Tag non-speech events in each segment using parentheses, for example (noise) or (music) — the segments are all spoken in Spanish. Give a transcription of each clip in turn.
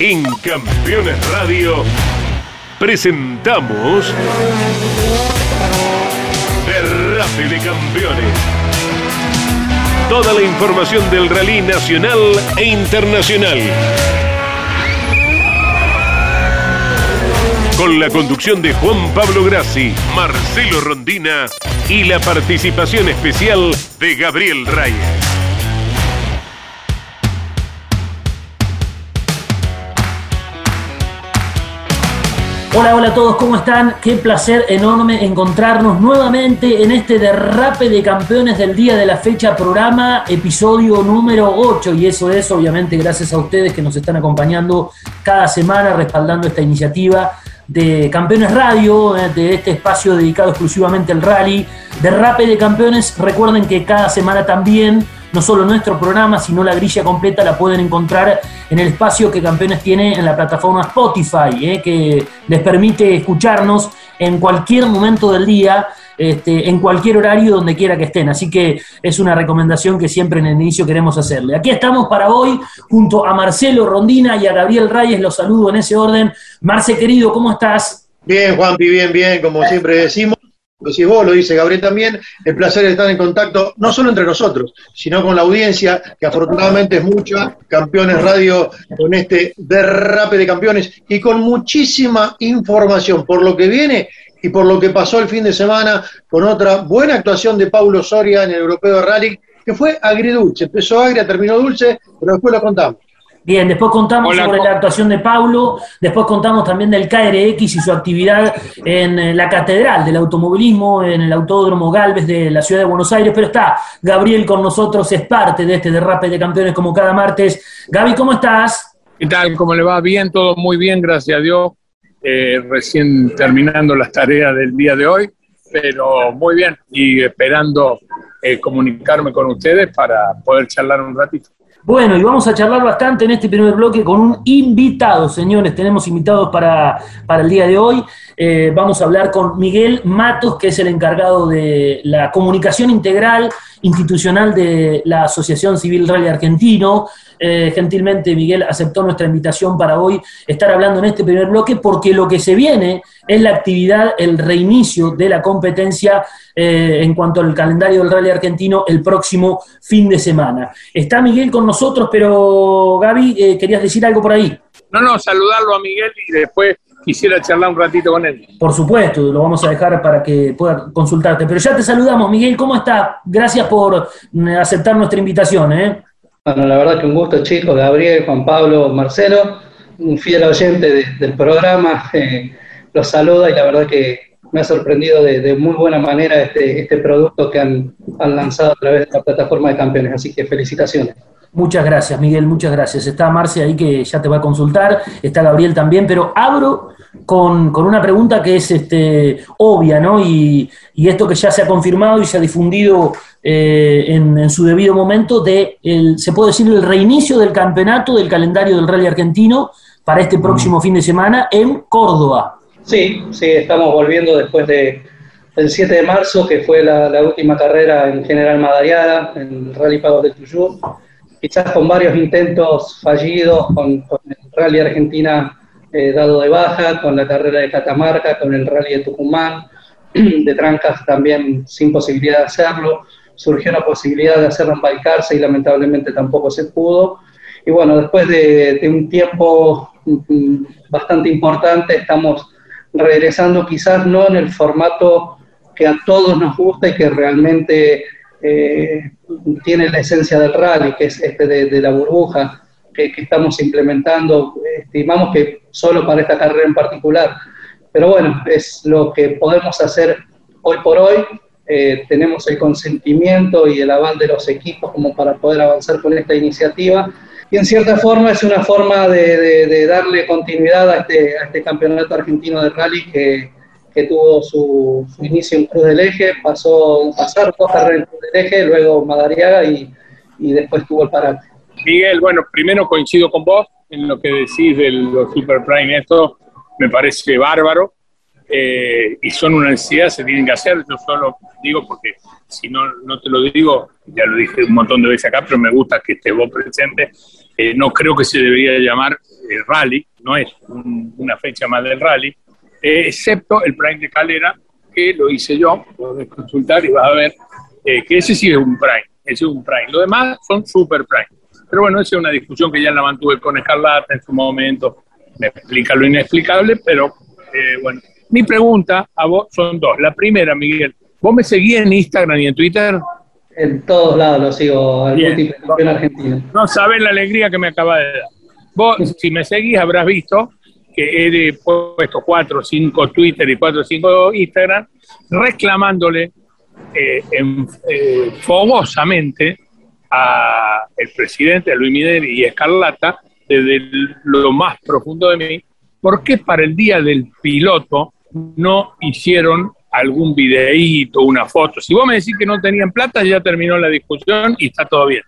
En Campeones Radio presentamos Derrape de Campeones. Toda la información del rally nacional e internacional. Con la conducción de Juan Pablo Grassi, Marcelo Rondina y la participación especial de Gabriel Reyes. Hola, hola a todos, ¿cómo están? Qué placer enorme encontrarnos nuevamente en este derrape de campeones del día de la fecha programa, episodio número 8. Y eso es obviamente gracias a ustedes que nos están acompañando cada semana respaldando esta iniciativa de Campeones Radio, eh, de este espacio dedicado exclusivamente al rally. Derrape de campeones, recuerden que cada semana también no solo nuestro programa, sino la grilla completa la pueden encontrar en el espacio que Campeones tiene en la plataforma Spotify, eh, que les permite escucharnos en cualquier momento del día, este, en cualquier horario, donde quiera que estén. Así que es una recomendación que siempre en el inicio queremos hacerle. Aquí estamos para hoy, junto a Marcelo Rondina y a Gabriel Reyes, los saludo en ese orden. Marce, querido, ¿cómo estás? Bien, Juanpi, bien, bien, como siempre decimos lo decís vos, lo dice Gabriel también, el placer de estar en contacto no solo entre nosotros, sino con la audiencia, que afortunadamente es mucha, Campeones Radio, con este derrape de campeones y con muchísima información por lo que viene y por lo que pasó el fin de semana con otra buena actuación de Paulo Soria en el Europeo de Rally, que fue agridulce, empezó agria, terminó dulce, pero después lo contamos. Bien, después contamos sobre la actuación de Paulo, después contamos también del KRX y su actividad en eh, la Catedral del Automovilismo, en el Autódromo Galvez de la Ciudad de Buenos Aires, pero está Gabriel con nosotros, es parte de este derrape de campeones como cada martes. Gaby, ¿cómo estás? ¿Qué tal? ¿Cómo le va? Bien, todo muy bien, gracias a Dios. Eh, recién terminando las tareas del día de hoy, pero muy bien y esperando eh, comunicarme con ustedes para poder charlar un ratito. Bueno, y vamos a charlar bastante en este primer bloque con un invitado, señores. Tenemos invitados para, para el día de hoy. Eh, vamos a hablar con Miguel Matos, que es el encargado de la comunicación integral institucional de la Asociación Civil Rally Argentino. Eh, gentilmente Miguel aceptó nuestra invitación para hoy estar hablando en este primer bloque porque lo que se viene es la actividad, el reinicio de la competencia eh, en cuanto al calendario del rally argentino el próximo fin de semana. Está Miguel con nosotros, pero Gaby, eh, ¿querías decir algo por ahí? No, no, saludarlo a Miguel y después quisiera charlar un ratito con él. Por supuesto, lo vamos a dejar para que pueda consultarte. Pero ya te saludamos, Miguel, ¿cómo está? Gracias por mm, aceptar nuestra invitación. ¿eh? Bueno, la verdad que un gusto, chicos, Gabriel, Juan Pablo, Marcelo, un fiel oyente del programa, eh, los saluda y la verdad que me ha sorprendido de, muy buena manera este, este producto que han, han lanzado a través de la plataforma de campeones, así que felicitaciones. Muchas gracias, Miguel, muchas gracias. Está Marcia ahí que ya te va a consultar, está Gabriel también, pero abro con, una pregunta que es este, obvia, ¿no? Y, esto que ya se ha confirmado y se ha difundido eh, en, su debido momento de, el, se puede decir, el reinicio del campeonato del calendario del Rally Argentino para este próximo fin de semana en Córdoba. Sí, sí, estamos volviendo después de, del 7 de marzo, que fue la, última carrera en General Madariaga, en el Rally Pagos de Tuyú quizás con varios intentos fallidos, con, el Rally Argentina eh, dado de baja, con la carrera de Catamarca, con el Rally de Tucumán, (clears throat) de Trancas también sin posibilidad de hacerlo. Surgió la posibilidad de hacerlo en Balcarce y lamentablemente tampoco se pudo. Y bueno, después de, un tiempo mm, bastante importante, estamos regresando quizás no en el formato que a todos nos gusta y que realmente eh, tiene la esencia del rally, que es este de, la burbuja que, estamos implementando. Estimamos que solo para esta carrera en particular. Pero bueno, es lo que podemos hacer hoy por hoy. Eh, tenemos el consentimiento y el aval de los equipos como para poder avanzar con esta iniciativa. Y en cierta forma es una forma de, darle continuidad a este, a este campeonato argentino de rally que, que tuvo su, inicio en Cruz del Eje, pasó pasar dos carreras en Cruz del Eje, luego Madariaga y, y después tuvo el parate. Miguel, bueno, primero coincido con vos en lo que decís de los Super Prime, esto me parece bárbaro. eh, y son una necesidad, se tienen que hacer. Yo solo digo porque si no, no te lo digo, ya lo dije un montón de veces acá, pero me gusta que estés vos presente. Eh, no creo que se debería llamar eh, rally, no es una fecha más del rally, excepto el Prime de Calera, que lo hice yo, podés consultar y vas a ver que ese sí es un Prime, ese es un Prime. Lo demás son Super Prime. Pero bueno, esa es una discusión que ya la mantuve con Escarlata en su momento, me explica lo inexplicable, pero bueno, mi pregunta a vos son dos. La primera, Miguel, ¿vos me seguís en Instagram y en Twitter? En todos lados lo sigo, al campeón argentino. No sabes la alegría que me acaba de dar. Vos, si me seguís, habrás visto que he puesto cuatro o cinco Twitter y cuatro o cinco Instagram reclamándole eh, eh, fogosamente a el presidente, a Luis Miguel y Escarlata, desde lo más profundo de mí, ¿por qué para el día del piloto no hicieron algún videíto, una foto. Si vos me decís que no tenían plata, ya terminó la discusión y está todo bien.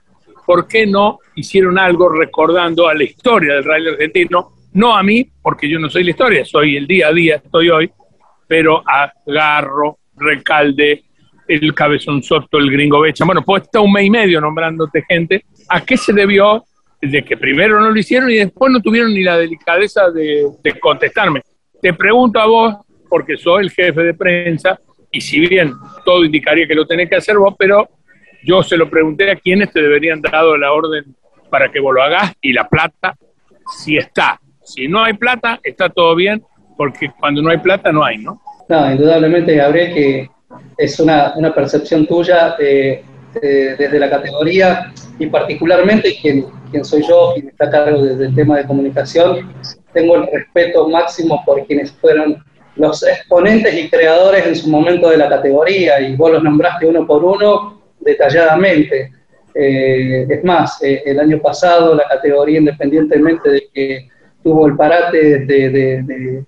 ¿Por qué no hicieron algo recordando a la historia del rally argentino? No a mí, porque yo no soy la historia, soy el día a día, estoy hoy, pero a Garro, Recalde, el Cabezón Soto, el Gringo Becha. Bueno, pues está un mes y medio nombrándote gente. ¿A qué se debió de que primero no lo hicieron y después no tuvieron ni la delicadeza de, de contestarme? Te pregunto a vos, porque soy el jefe de prensa y si bien todo indicaría que lo tenés que hacer vos, pero yo se lo pregunté a quienes te deberían dado la orden para que vos lo hagas y la plata, si está. Si no hay plata, está todo bien, porque cuando no hay plata no hay, ¿no? No, indudablemente, Gabriel, que es una, una percepción tuya desde la categoría y particularmente quien, quien soy yo, quien está a cargo del tema de comunicación, tengo el respeto máximo por quienes fueron los exponentes y creadores en su momento de la categoría, y vos los nombraste uno por uno detalladamente. Eh, es más, eh, el año pasado la categoría, independientemente de que tuvo el parate de,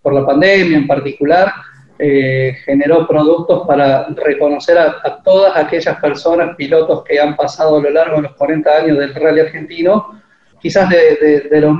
por la pandemia en particular, eh, generó productos para reconocer a, a, todas aquellas personas, pilotos que han pasado a lo largo de los 40 años del rally argentino, quizás de, de, lo,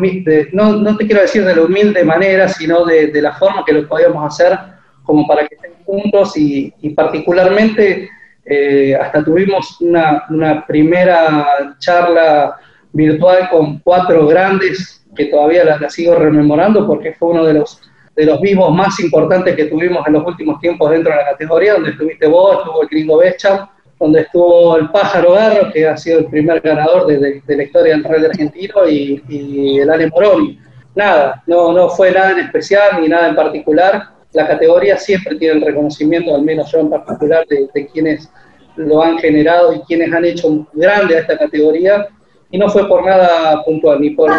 no, no, te quiero decir de la humilde manera, sino de, la forma que lo podíamos hacer como para que estén juntos y, particularmente eh, hasta tuvimos una, una, primera charla virtual con cuatro grandes que todavía la, sigo rememorando porque fue uno de los de los vivos más importantes que tuvimos en los últimos tiempos dentro de la categoría, donde estuviste vos, estuvo el gringo Becham, donde estuvo el Pájaro Garro, que ha sido el primer ganador de, la historia del rally argentino, y, el Ale Moroni. Nada, no, no fue nada en especial ni nada en particular. La categoría siempre tiene el reconocimiento, al menos yo en particular, de, quienes lo han generado y quienes han hecho grande a esta categoría. Y no fue por nada puntual, ni por,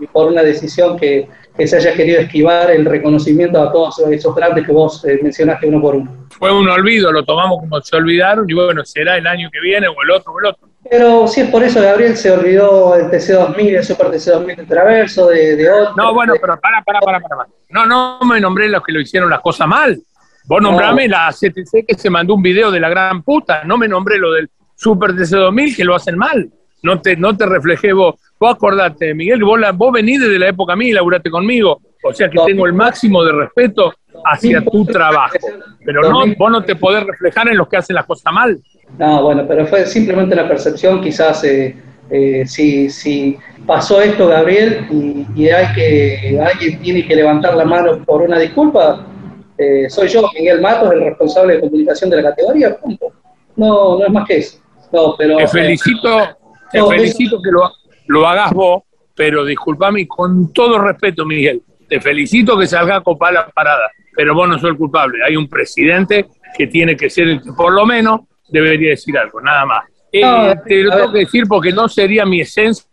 ni por una decisión que, que se haya querido esquivar el reconocimiento a todos esos grandes que vos eh, mencionaste uno por uno. Fue un olvido, lo tomamos como se olvidaron y bueno, será el año que viene o el otro o el otro. Pero si es por eso, Gabriel se olvidó el TC2000, el Super TC2000 de Traverso, de, de otro. No, bueno, pero para, para, para, para. No, no me nombré los que lo hicieron las cosas mal. Vos nombrame la CTC que se mandó un video de la gran puta. No me nombré lo del Super TC2000 que lo hacen mal. No te, no te reflejé vos. Vos acordate, Miguel, vos, vos venís desde la época mía y laburaste conmigo. O sea que tengo el máximo de respeto hacia tu trabajo. Pero no, vos no te podés reflejar en los que hacen las cosas mal. No, bueno, pero fue simplemente la percepción, quizás eh, eh, si, si, pasó esto, Gabriel, y, hay que, alguien tiene que levantar la mano por una disculpa, eh, soy yo, Miguel Matos, el responsable de comunicación de la categoría, punto. No, no es más que eso. No, pero, te felicito, te felicito que lo, lo hagas vos, pero disculpame, con todo respeto, Miguel, te felicito que salga a copar la parada, pero vos no sos el culpable. Hay un presidente que tiene que ser el que por lo menos debería decir algo, nada más. Eh, te lo tengo que decir porque no sería mi esencia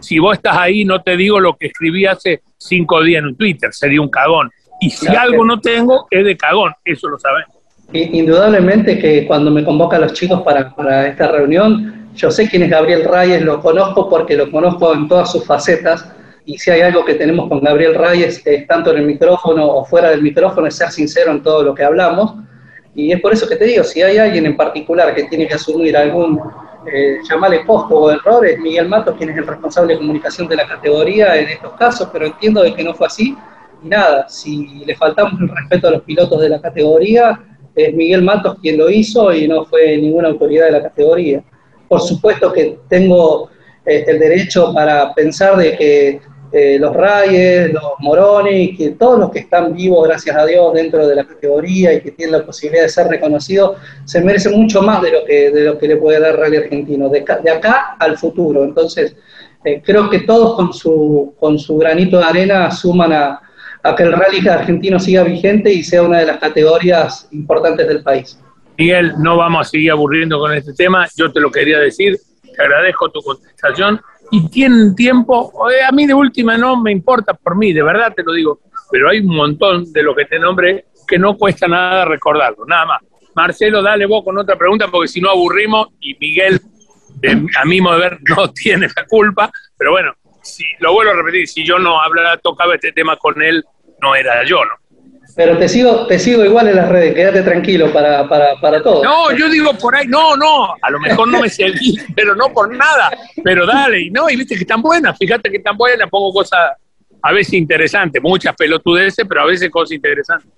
si vos estás ahí no te digo lo que escribí hace cinco días en Twitter, sería un cagón. Y si algo no tengo, es de cagón, eso lo sabemos. Indudablemente que cuando me convocan los chicos para, para esta reunión, yo sé quién es Gabriel Reyes, lo conozco porque lo conozco en todas sus facetas. Y si hay algo que tenemos con Gabriel Reyes, es tanto en el micrófono o fuera del micrófono, es ser sincero en todo lo que hablamos. Y es por eso que te digo, si hay alguien en particular que tiene que asumir algún, eh, llamarle posto o error, es Miguel Matos, quien es el responsable de comunicación de la categoría en estos casos, pero entiendo de que no fue así. y nada, si le faltamos el respeto a los pilotos de la categoría, es Miguel Matos quien lo hizo y no fue ninguna autoridad de la categoría. Por supuesto que tengo eh, el derecho para pensar de que eh, los Rayes, los Moroni, que todos los que están vivos, gracias a Dios, dentro de la categoría y que tienen la posibilidad de ser reconocidos, se merecen mucho más de lo que, de lo que le puede dar Rally Argentino, de, de acá al futuro. Entonces, eh, creo que todos con su, con su granito de arena suman a, a que el rally argentino siga vigente y sea una de las categorías importantes del país. Miguel, no vamos a seguir aburriendo con este tema, yo te lo quería decir, te agradezco tu contestación. Y tienen tiempo, a mí de última no me importa por mí, de verdad te lo digo, pero hay un montón de lo que te nombré que no cuesta nada recordarlo, nada más. Marcelo, dale vos con otra pregunta porque si no aburrimos y Miguel, a mi modo de ver, (laughs) no tiene la culpa, pero bueno, si, lo vuelvo a repetir, si yo no hablaba, tocaba este tema con él, no era yo, ¿no? Pero te sigo, te sigo igual en las redes, quédate tranquilo para, para, para todo. No, yo digo por ahí, no, no, a lo mejor no me seguí, (laughs) (laughs) pero no por nada, pero dale, y no, y viste que están buenas, fíjate que están buenas, pongo cosas a veces interesantes, muchas pelotudeces, pero a veces cosas interesantes.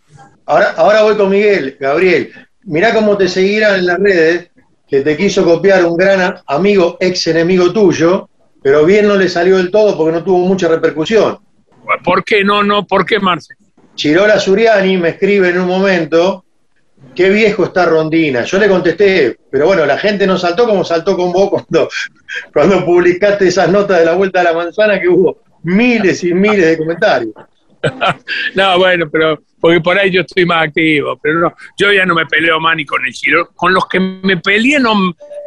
Ahora, ahora voy con Miguel, Gabriel, mirá cómo te seguirán en las redes, que te quiso copiar un gran amigo, ex enemigo tuyo, pero bien no le salió del todo porque no tuvo mucha repercusión. ¿Por qué no, no? ¿Por qué, Marce? Chirola Suriani me escribe en un momento, qué viejo está Rondina. Yo le contesté, pero bueno, la gente no saltó como saltó con vos cuando, (laughs) cuando publicaste esas notas de la vuelta a la manzana que hubo miles y miles de comentarios. (laughs) no, bueno, pero porque por ahí yo estoy más activo, pero no, yo ya no me peleo más ni con el Chirola. Con los que me peleé no,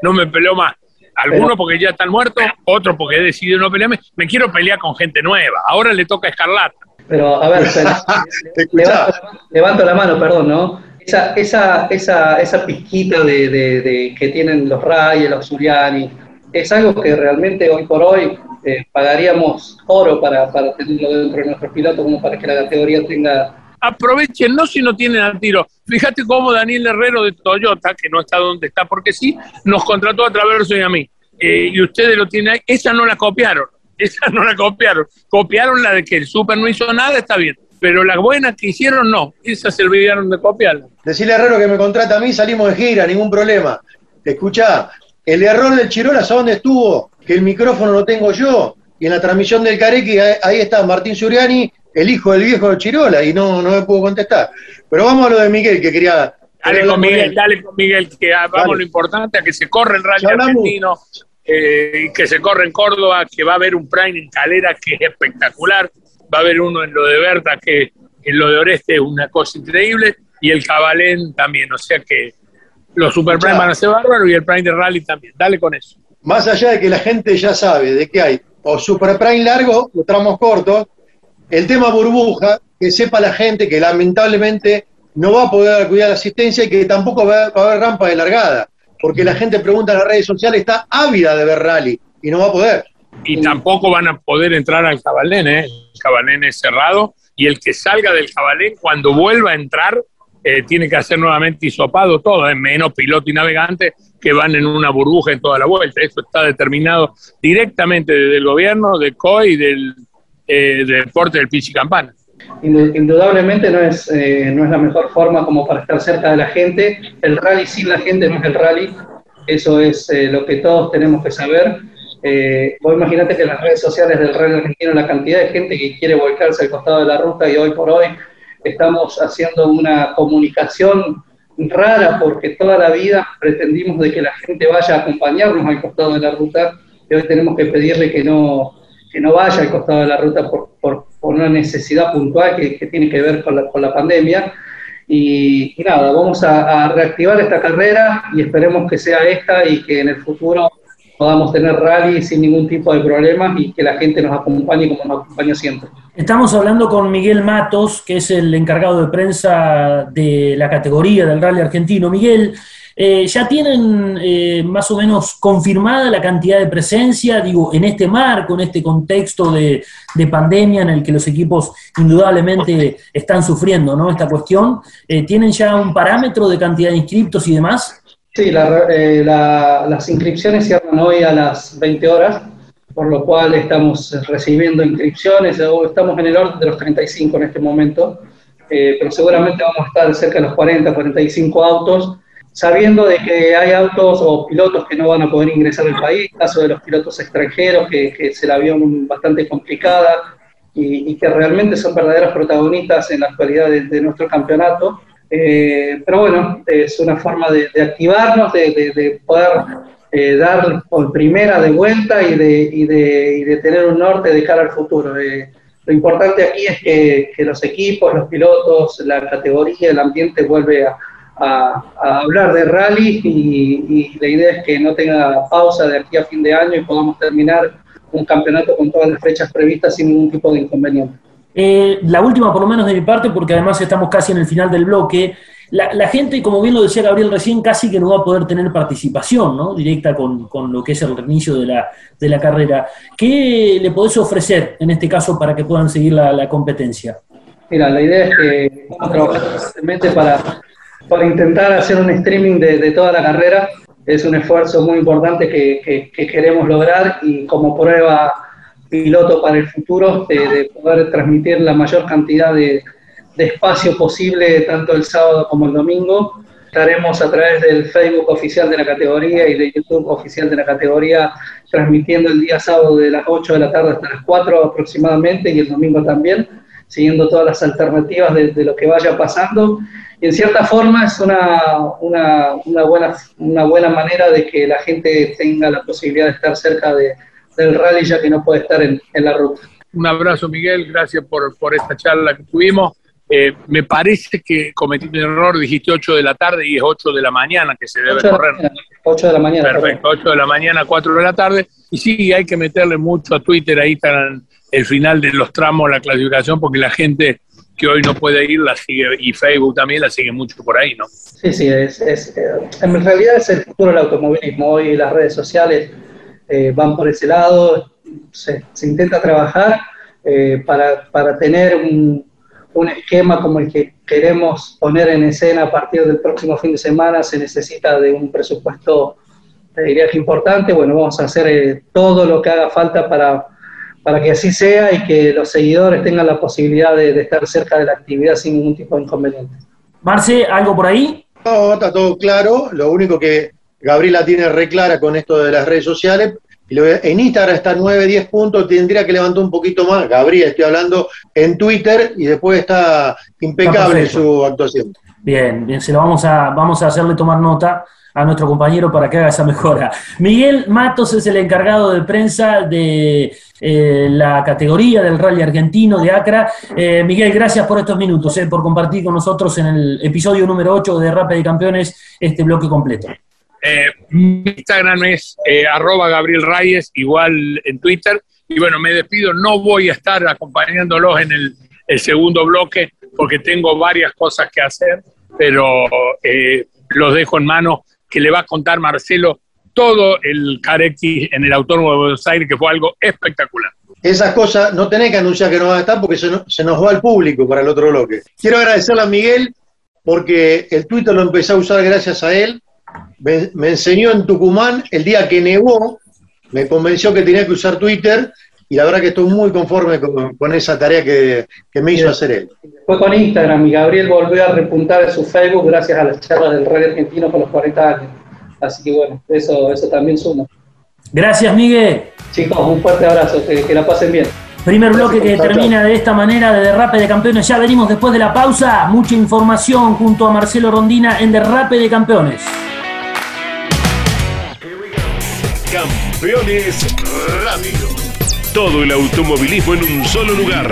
no me peleo más. Algunos porque ya están muertos, otros porque he decidido no pelearme. Me quiero pelear con gente nueva. Ahora le toca a Escarlata. Pero, a ver, (laughs) levanto, la mano, perdón, ¿no? Esa, esa, esa, esa pizquita de, de, que tienen los Rayes, los Zuliani, es algo que realmente hoy por hoy eh, pagaríamos oro para, para tenerlo dentro de nuestros pilotos, como para que la categoría tenga aprovechen, no si no tienen al tiro. Fíjate cómo Daniel Herrero de Toyota, que no está donde está porque sí, nos contrató a Traverso y a mí. Eh, y ustedes lo tienen ahí. Esa no la copiaron, (laughs) esa no la copiaron. Copiaron la de que el Super no hizo nada, está bien. Pero las buenas que hicieron, no. Esas se olvidaron de copiarla. Decirle Herrero que me contrata a mí, salimos de gira, ningún problema. Escuchá, el error del Chirola, ¿a dónde estuvo? Que el micrófono lo tengo yo. Y en la transmisión del Carequi, ahí está Martín Suriani el hijo del viejo Chirola y no, no me pudo contestar. Pero vamos a lo de Miguel, que quería... Dale con Miguel, dale con Miguel, que vamos lo importante, a que se corre el Rally Argentino, eh, que se corre en Córdoba, que va a haber un Prime en Calera que es espectacular, va a haber uno en lo de Berta, que en lo de Oreste es una cosa increíble, y el Cabalén también, o sea que los Super Prime van a ser bárbaros y el Prime de Rally también, dale con eso. Más allá de que la gente ya sabe de que hay o Super Prime largo o tramos cortos, el tema burbuja, que sepa la gente que lamentablemente no va a poder cuidar la asistencia y que tampoco va a haber rampa de largada, porque la gente pregunta en las redes sociales, está ávida de ver rally y no va a poder. Y tampoco van a poder entrar al Cabalén, ¿eh? El Cabalén es cerrado y el que salga del Cabalén cuando vuelva a entrar eh, tiene que hacer nuevamente hisopado todo, es menos piloto y navegante que van en una burbuja en toda la vuelta. Eso está determinado directamente desde el gobierno, de COI y del eh, deporte del Pichi Campana. Indudablemente no es, eh, no es la mejor forma como para estar cerca de la gente. El rally sin la gente no es el rally. Eso es eh, lo que todos tenemos que saber. Eh, vos imaginate que las redes sociales del rally argentino la cantidad de gente que quiere volcarse al costado de la ruta y hoy por hoy estamos haciendo una comunicación rara porque toda la vida pretendimos de que la gente vaya a acompañarnos al costado de la ruta y hoy tenemos que pedirle que no, que no vaya al costado de la ruta por, por, una necesidad puntual que, tiene que ver con la, con la pandemia. Y, nada, vamos a, reactivar esta carrera y esperemos que sea esta y que en el futuro podamos tener rally sin ningún tipo de problemas y que la gente nos acompañe como nos acompaña siempre. Estamos hablando con Miguel Matos, que es el encargado de prensa de la categoría del rally argentino. Miguel, eh, ¿Ya tienen eh, más o menos confirmada la cantidad de presencia, digo, en este marco, en este contexto de, pandemia en el que los equipos indudablemente están sufriendo ¿no? esta cuestión? Eh, ¿Tienen ya un parámetro de cantidad de inscriptos y demás? Sí, las inscripciones cierran hoy a las 20 horas. por lo cual estamos recibiendo inscripciones, estamos en el orden de los 35 en este momento, pero seguramente vamos a estar cerca de los 40, 45 autos, sabiendo de que hay autos o pilotos que no van a poder ingresar al país, caso de los pilotos extranjeros, que, que se la vio bastante complicada y, que realmente son verdaderos protagonistas en la actualidad de, nuestro campeonato. Eh, pero bueno, es una forma de, activarnos, de, poder eh, dar por primera de vuelta y de, tener un norte de cara al futuro. Eh, lo importante aquí es que, que, los equipos, los pilotos, la categoría, el ambiente vuelve a, a, hablar de rally y, la idea es que no tenga pausa de aquí a fin de año y podamos terminar un campeonato con todas las fechas previstas sin ningún tipo de inconveniente. Eh, la última, por lo menos de mi parte, porque además estamos casi en el final del bloque. La, gente, como bien lo decía Gabriel recién, casi que no va a poder tener participación ¿no? directa con, con, lo que es el reinicio de la, de la carrera. ¿Qué le podés ofrecer en este caso para que puedan seguir la, la competencia? Mira, la idea es que vamos a trabajar constantemente para para intentar hacer un streaming de, toda la carrera. Es un esfuerzo muy importante que, queremos lograr y como prueba piloto para el futuro de, poder transmitir la mayor cantidad de, espacio posible tanto el sábado como el domingo. Estaremos a través del Facebook oficial de la categoría y de YouTube oficial de la categoría transmitiendo el día sábado de las 8 de la tarde hasta las 4 aproximadamente y el domingo también, siguiendo todas las alternativas de, de lo que vaya pasando en cierta forma es una, una, una, buena, una buena manera de que la gente tenga la posibilidad de estar cerca de, del rally ya que no puede estar en, en la ruta. Un abrazo Miguel, gracias por, por esta charla que tuvimos. Eh, me parece que cometí un error, dijiste 8 de la tarde y es 8 de la mañana que se debe correr. 8 de la mañana. Perfecto, 8 de la mañana, 4 de la tarde. Y sí, hay que meterle mucho a Twitter, ahí están el final de los tramos, la clasificación, porque la gente que hoy no puede ir, la sigue, y Facebook también la sigue mucho por ahí, ¿no? Sí, sí, es, es eh, en realidad es el futuro del automovilismo. Hoy las redes sociales eh, van por ese lado, se, intenta trabajar eh, para, para, tener un, un, esquema como el que queremos poner en escena a partir del próximo fin de semana, se necesita de un presupuesto, te diría que importante. Bueno, vamos a hacer todo lo que haga falta para para que así sea y que los seguidores tengan la posibilidad de, estar cerca de la actividad sin ningún tipo de inconveniente. Marce, ¿algo por ahí? No, está todo claro. Lo único que Gabriela tiene re clara con esto de las redes sociales. En Instagram está 9, 10 puntos, tendría que levantar un poquito más. Gabriela, estoy hablando en Twitter y después está impecable su actuación. Bien, bien, se lo vamos a, vamos a hacerle tomar nota a nuestro compañero para que haga esa mejora. Miguel Matos es el encargado de prensa de eh, la categoría del rally argentino de Acra. Eh, Miguel, gracias por estos minutos, eh, por compartir con nosotros en el episodio número 8 de Rápido de Campeones este bloque completo. mi Instagram es arroba Gabriel Reyes, igual en Twitter. Y bueno, me despido, no voy a estar acompañándolos en el segundo bloque porque tengo varias cosas que hacer, pero los dejo en manos que le va a contar Marcelo todo el Caretti en el Autónomo de Buenos Aires, que fue algo espectacular. Esas cosas no tenés que anunciar que no van a estar porque se, nos va el público para el otro bloque. Quiero agradecerle a Miguel porque el Twitter lo empecé a usar gracias a él. Me, enseñó en Tucumán el día que nevó, me convenció que tenía que usar Twitter y la verdad que estoy muy conforme con, esa tarea que, me hizo hacer él. Fue con Instagram y Gabriel volvió a repuntar en su Facebook gracias a las charlas del rey argentino con los 40 años. Así que bueno, eso, eso también suma. Gracias, Miguel. Chicos, un fuerte abrazo, que, la pasen bien. Primer bloque que termina de esta manera de Derrape de Campeones. Ya venimos después de la pausa. Mucha información junto a Marcelo Rondina en Derrape de Campeones. Campeones Radio. Todo el automovilismo en un solo lugar.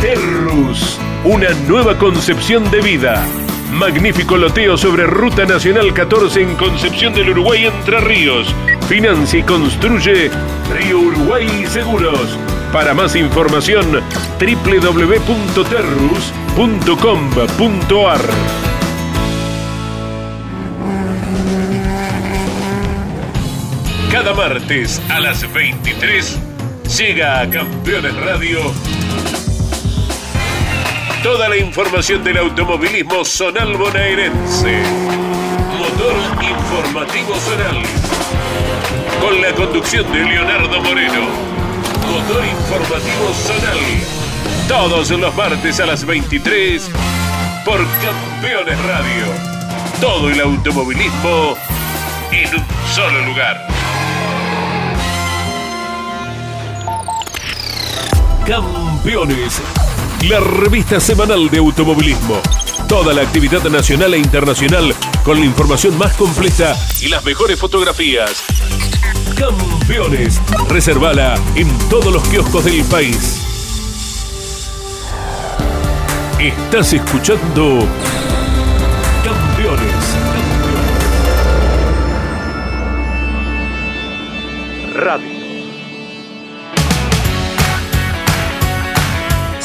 Terrus, una nueva concepción de vida. Magnífico loteo sobre Ruta Nacional 14 en Concepción del Uruguay Entre Ríos. Financia y construye Río Uruguay Seguros. Para más información, www.terrus.com.ar. martes a las 23 llega a Campeones Radio toda la información del automovilismo zonal bonaerense. Motor informativo zonal. En la conducción de Leonardo Moreno. Motor informativo zonal. Todos los martes a las 23 por Campeones Radio. Todo el automovilismo en un solo lugar. Campeones, la revista semanal de automovilismo. Toda la actividad nacional e internacional con la información más completa y las mejores fotografías. Campeones, reservala en todos los kioscos del país. Estás escuchando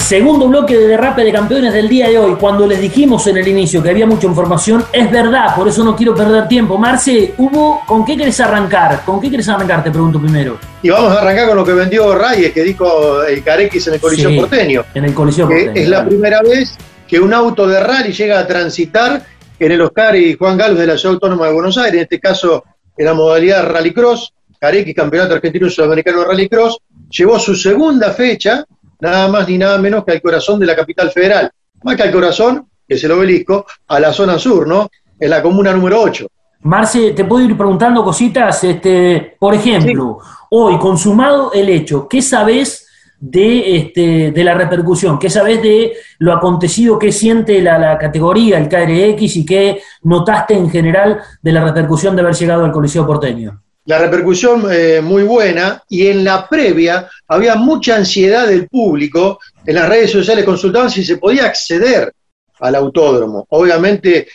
Segundo bloque de derrape de campeones del día de hoy. Cuando les dijimos en el inicio que había mucha información, es verdad, por eso no quiero perder tiempo. Marce, hubo, ¿con qué querés arrancar? ¿Con qué querés arrancar? Te pregunto primero. Y vamos a arrancar con lo que vendió Reyes, que dijo el Carequis en el Coliseo Sí, Porteño. En el Coliseo Porteño, es la primera vez que un auto de rally llega a transitar en el Oscar y Juan Galvez de la Ciudad Autónoma de Buenos Aires, en este caso en la modalidad Rallycross, Carequi, Campeonato Argentino y Sudamericano de Rallycross, llevó su segunda fecha, nada más ni nada menos que al corazón de la capital federal, más que al corazón, que es el obelisco, a la zona sur, ¿no? En la comuna número 8. Marce, te puedo ir preguntando cositas. Este, por ejemplo, hoy, consumado el hecho, ¿qué sabés de, este, de la repercusión? ¿Qué sabés de lo acontecido? ¿Qué siente la, la categoría, el KRX, y qué notaste en general de la repercusión de haber llegado al Coliseo Porteño? La repercusión eh, muy buena y en la previa había mucha ansiedad del público, en las redes sociales consultaban si se podía acceder al autódromo. Obviamente,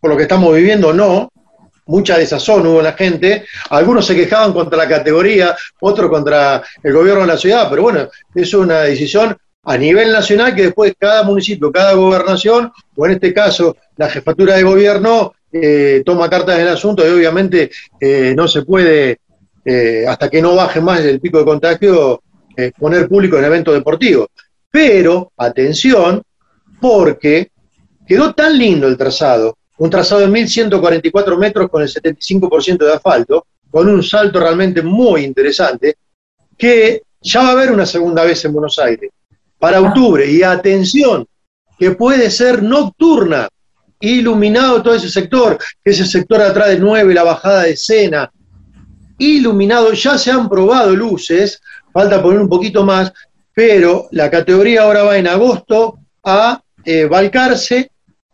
por lo que estamos viviendo, no. Mucha desazón hubo en la gente. Algunos se quejaban contra la categoría, otros contra el gobierno de la ciudad, pero bueno, es una decisión a nivel nacional que después cada municipio, cada gobernación, o en este caso la jefatura de gobierno, eh, toma cartas en el asunto y obviamente eh, no se puede, eh, hasta que no baje más el pico de contagio, poner público en eventos deportivos. Pero, atención, porque quedó tan lindo el trazado, un trazado de 1144 metros con el 75% de asfalto, con un salto realmente muy interesante, que ya va a haber una segunda vez en Buenos Aires, para octubre. Y atención, que puede ser nocturna, iluminado todo ese sector, ese sector atrás de 9, la bajada de escena, iluminado, ya se han probado luces, falta poner un poquito más, pero la categoría ahora va en agosto a eh, Balcarce,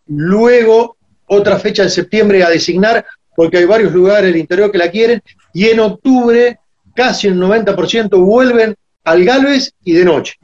luego otra fecha en septiembre a designar, porque hay varios lugares del interior que la quieren, y en octubre casi el 90% vuelven al Galvez y de noche.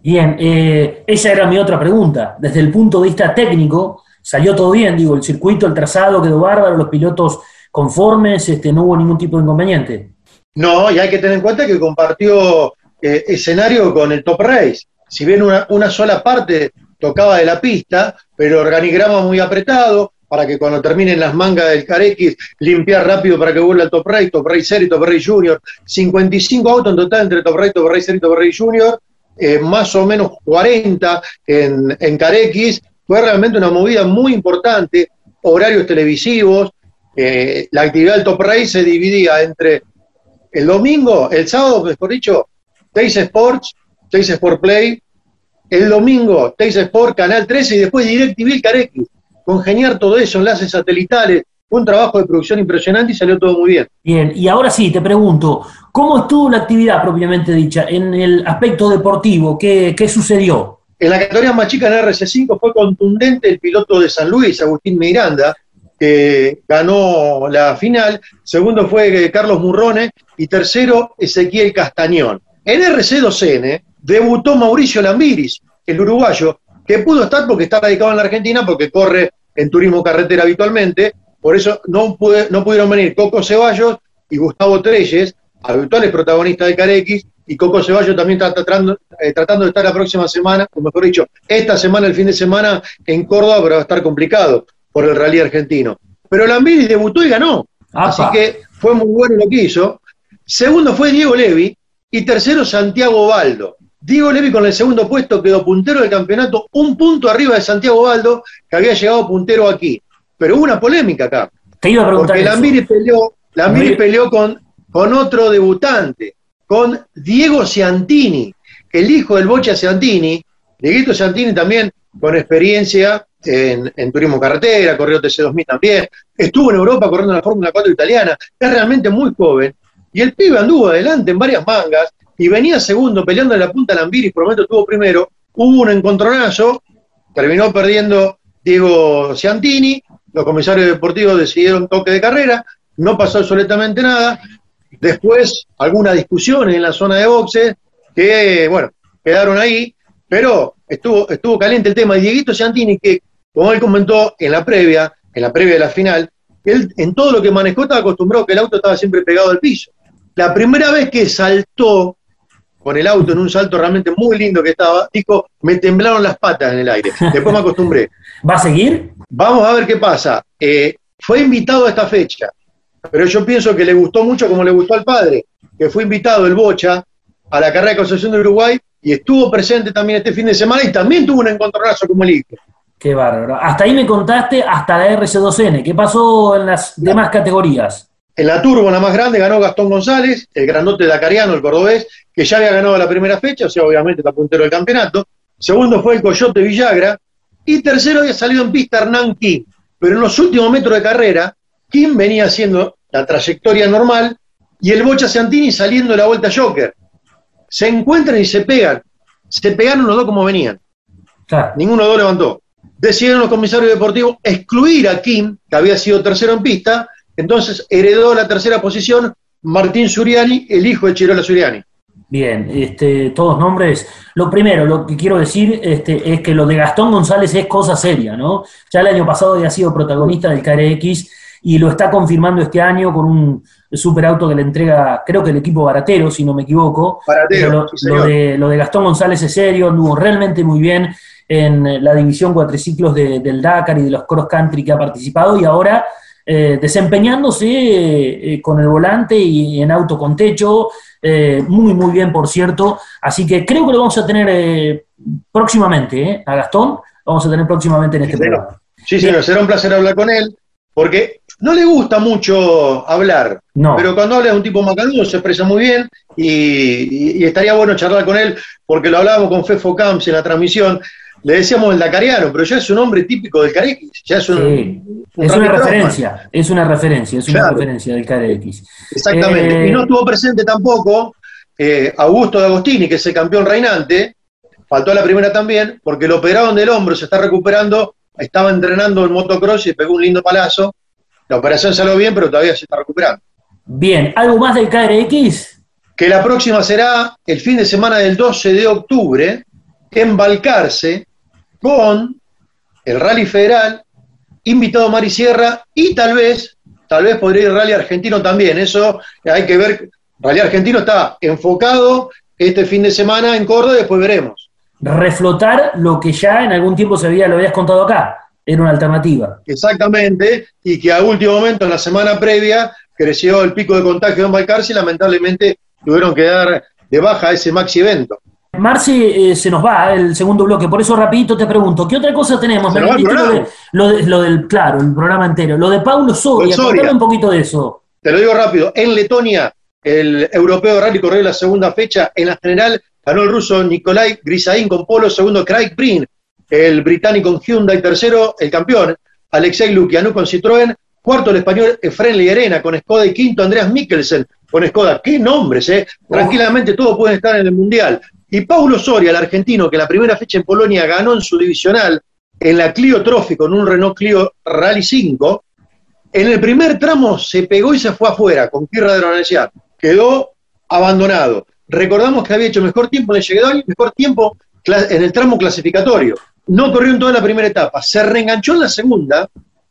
Bien, eh, esa era mi otra pregunta. Desde el punto de vista técnico, salió todo bien, digo, el circuito, el trazado quedó bárbaro, los pilotos conformes, este, no hubo ningún tipo de inconveniente. No, y hay que tener en cuenta que compartió eh, escenario con el Top Race. Si bien una, una sola parte tocaba de la pista, pero organigrama muy apretado, para que cuando terminen las mangas del Carequis, limpiar rápido para que vuelva al Top Race, Top Race Series, Top Race Junior. 55 autos en total entre Top Race, Top Race Series y Top Race Junior, eh, más o menos 40 en, en Carequis. Fue realmente una movida muy importante, horarios televisivos. eh, la actividad del Top Race se dividía entre el domingo, el sábado, mejor dicho, Teis Sports, Teis Sport Play, el domingo Teis Sport, Canal 13 y después DirecTV Carequis. Congeniar todo eso, enlaces satelitales, un trabajo de producción impresionante y salió todo muy bien. Bien, y ahora sí, te pregunto, ¿cómo estuvo la actividad propiamente dicha en el aspecto deportivo? ¿Qué, qué sucedió? En la categoría más chica en RC5 fue contundente el piloto de San Luis, Agustín Miranda, que ganó la final. Segundo fue eh, Carlos Murrone y tercero Ezequiel Castañón. En RC2N debutó Mauricio Lambiris, el uruguayo, que pudo estar porque está radicado en la Argentina, porque corre en turismo carretera habitualmente. Por eso no, pude- no pudieron venir Coco Ceballos y Gustavo Treyes, habituales protagonistas de Carequis, y Coco Ceballos también está tratando, eh, tratando de estar la próxima semana, o mejor dicho, esta semana, el fin de semana, en Córdoba, pero va a estar complicado por el rally argentino. Pero Lambiris debutó y ganó. Así que fue muy bueno lo que hizo. Segundo fue Diego Levi y tercero Santiago Baldo. Diego Levi con el segundo puesto quedó puntero del campeonato, un punto arriba de Santiago Baldo, que había llegado puntero aquí. Pero hubo una polémica acá, Te iba a preguntar porque eso. Lambiris peleó, Lambiris Muy- peleó con con otro debutante, con Diego Ciantini, el hijo del Bocha Ciantini, Dieguito Ciantini también con experiencia en, turismo carretera, corrió TC2000 también, estuvo en Europa corriendo en la Fórmula 4 italiana, es realmente muy joven, y el pibe anduvo adelante en varias mangas, y venía segundo peleando en la punta Lambiris, por lo menos estuvo primero, hubo un encontronazo, terminó perdiendo Diego Ciantini, los comisarios deportivos decidieron toque de carrera, no pasó absolutamente nada, después algunas discusiones en la zona de boxes, que, bueno, quedaron ahí, pero estuvo, estuvo caliente el tema. Y Dieguito Ciantini, que como él comentó en la previa, en la previa de la final, él en todo lo que manejó estaba acostumbrado que el auto estaba siempre pegado al piso. La primera vez que saltó con el auto en un salto realmente muy lindo que estaba, dijo, me temblaron las patas en el aire. Después me acostumbré. (laughs) ¿Va a seguir? Vamos a ver qué pasa. Eh, fue invitado a esta fecha, pero yo pienso que le gustó mucho como le gustó al padre, que fue invitado el Bocha a la carrera de Concepción de Uruguay y estuvo presente también este fin de semana y también tuvo un encontronazo como el hijo. Qué bárbaro. Hasta ahí me contaste hasta la RC2N. ¿Qué pasó en las demás categorías? En la turbo, la más grande, ganó Gastón González, el grandote dacariano, el cordobés, que ya había ganado la primera fecha, o sea, obviamente está puntero del campeonato. Segundo fue el Coyote Villagra. Y tercero había salido en pista Hernán Kim. Pero en los últimos metros de carrera, Kim venía haciendo la trayectoria normal y el Bocha Santini saliendo de la vuelta Joker. Se encuentran y se pegan. Se pegaron los dos como venían. Ninguno de los dos levantó decidieron los comisarios deportivos excluir a Kim, que había sido tercero en pista, entonces heredó la tercera posición Martín Suriani, el hijo de Chirola Suriani. Bien, este, todos nombres. Lo primero, lo que quiero decir este, es que lo de Gastón González es cosa seria, ¿no? Ya el año pasado había sido protagonista del KRX y lo está confirmando este año con un superauto que le entrega, creo que el equipo Baratero, si no me equivoco. Baratero, lo, de, lo de Gastón González es serio, anduvo realmente muy bien en la división cuatriciclos de, del Dakar y de los cross country que ha participado y ahora eh, desempeñándose eh, con el volante y en auto con techo, eh, muy, muy bien, por cierto. Así que creo que lo vamos a tener próximamente, a Gastón, vamos a tener próximamente en este programa. Sí, señor, será un placer hablar con él, porque no le gusta mucho hablar, pero cuando habla de un tipo macanudo se expresa muy bien y, estaría bueno charlar con él, porque lo hablábamos con Fefo Camps en la transmisión, le decíamos el dacariano, pero ya es un hombre típico del Carex. Ya es, un, es una referencia, es una referencia, es una referencia del Carex. Exactamente. y no eh, estuvo presente tampoco eh, Augusto de Agostini, que es el campeón reinante, faltó a la primera también, porque lo operaron del hombro, se está recuperando, estaba entrenando en motocross y pegó un lindo palazo. La operación salió bien, pero todavía se está recuperando. Bien, ¿algo más del KRX? Que la próxima será el fin de semana del 12 de octubre, en Balcarce, con el Rally Federal, invitado Mari Sierra y tal vez, tal vez podría ir Rally Argentino también. Eso hay que ver. Rally Argentino está enfocado este fin de semana en Córdoba y después veremos. Reflotar lo que ya en algún tiempo se había, lo habías contado acá, era una alternativa. Exactamente, y que a último momento, en la semana previa, creció el pico de contagio en Balcarce y lamentablemente tuvieron que dar de baja ese maxi evento. Marci, eh, se nos va el segundo bloque, por eso rapidito te pregunto, ¿qué otra cosa tenemos? lo, lo, del, claro, el programa entero, lo de Paulo Soria, Soria. un poquito de eso. Te lo digo rápido, en Letonia, el europeo de rally corrió la segunda fecha, en la general ganó el ruso Nikolai Grisaín con polo, segundo Craig Breen, el británico Hyundai, tercero el campeón, Alexei Lukianu con Citroën, cuarto el español Efren Arena con Skoda y quinto Andreas Mikkelsen con Skoda. Qué nombres, ¿eh? Tranquilamente todos pueden estar en el Mundial. Y Paulo Soria, el argentino, que la primera fecha en Polonia ganó en su divisional en la Clio Trophy con un Renault Clio Rally 5, en el primer tramo se pegó y se fue afuera con Kirra de la Universidad. Quedó abandonado. Recordamos que había hecho mejor tiempo en el llegado y mejor tiempo en el tramo clasificatorio. No corrió en toda la primera etapa. Se reenganchó en la segunda,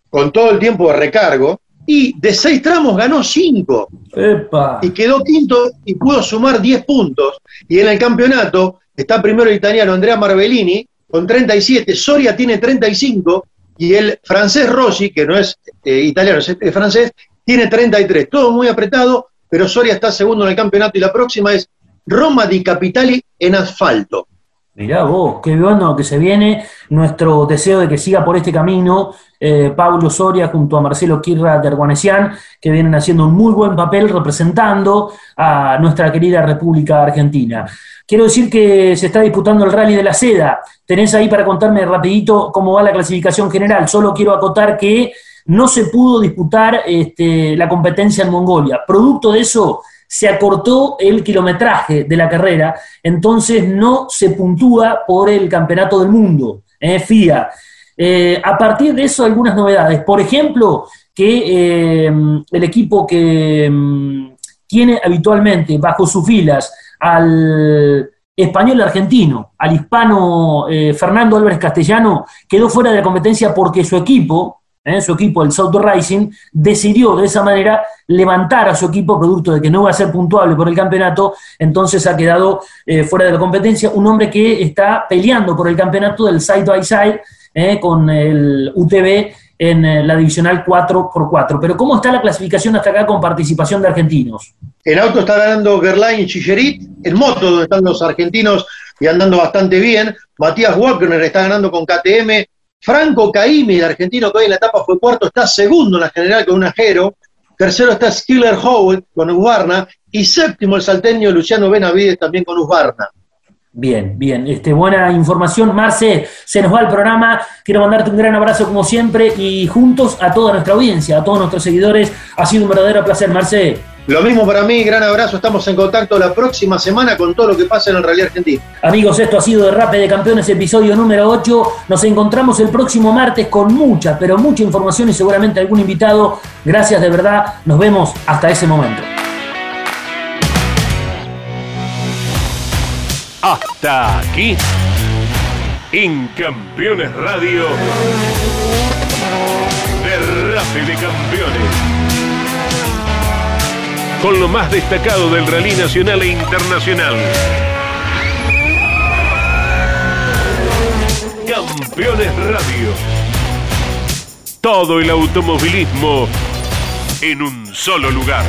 con todo el tiempo de recargo, y de seis tramos ganó cinco. Y quedó quinto y pudo sumar diez puntos. Y en el campeonato está primero el italiano Andrea Marbellini con 37, Soria tiene 35 y el francés Rossi, que no es eh, italiano, es francés, tiene 33. Todo muy apretado, pero Soria está segundo en el campeonato y la próxima es Roma di Capitali en asfalto. Mirá vos, qué bueno que se viene. Nuestro deseo de que siga por este camino eh, Pablo Soria junto a Marcelo Kirra de Erguanesian, que vienen haciendo un muy buen papel representando a nuestra querida República Argentina. Quiero decir que se está disputando el Rally de la Seda. Tenés ahí para contarme rapidito cómo va la clasificación general. Solo quiero acotar que no se pudo disputar este, la competencia en Mongolia. Producto de eso, se acortó el kilometraje de la carrera, entonces no se puntúa por el campeonato del mundo, eh, FIA. Eh, a partir de eso, algunas novedades. Por ejemplo, que eh, el equipo que mm, tiene habitualmente bajo sus filas al español argentino, al hispano Fernando Álvarez Castellano, quedó fuera de la competencia porque su equipo, ¿eh? su equipo, el South Rising, decidió de esa manera levantar a su equipo producto de que no va a ser puntuable por el campeonato, entonces ha quedado eh, fuera de la competencia un hombre que está peleando por el campeonato del side by side ¿eh? con el UTV en la divisional 4x4. Pero ¿cómo está la clasificación hasta acá con participación de argentinos? En auto está ganando Gerlain y Chillerit, en moto donde están los argentinos y andando bastante bien. Matías Wagner está ganando con KTM, Franco Caimi, argentino que hoy en la etapa fue cuarto, está segundo en la general con un ajero. Tercero está Skiller Howard con Usbarna. Y séptimo el salteño Luciano Benavides también con Usbarna. Bien, bien, este, buena información. Marce, se nos va el programa. Quiero mandarte un gran abrazo como siempre y juntos a toda nuestra audiencia, a todos nuestros seguidores. Ha sido un verdadero placer, Marce. Lo mismo para mí, gran abrazo. Estamos en contacto la próxima semana con todo lo que pasa en el Rally Argentino. Amigos, esto ha sido de Rape de Campeones, episodio número 8. Nos encontramos el próximo martes con mucha, pero mucha información y seguramente algún invitado. Gracias de verdad. Nos vemos hasta ese momento. Hasta aquí. En Campeones Radio. De Rape de Campeones con lo más destacado del rally nacional e internacional. Campeones Radio. Todo el automovilismo en un solo lugar.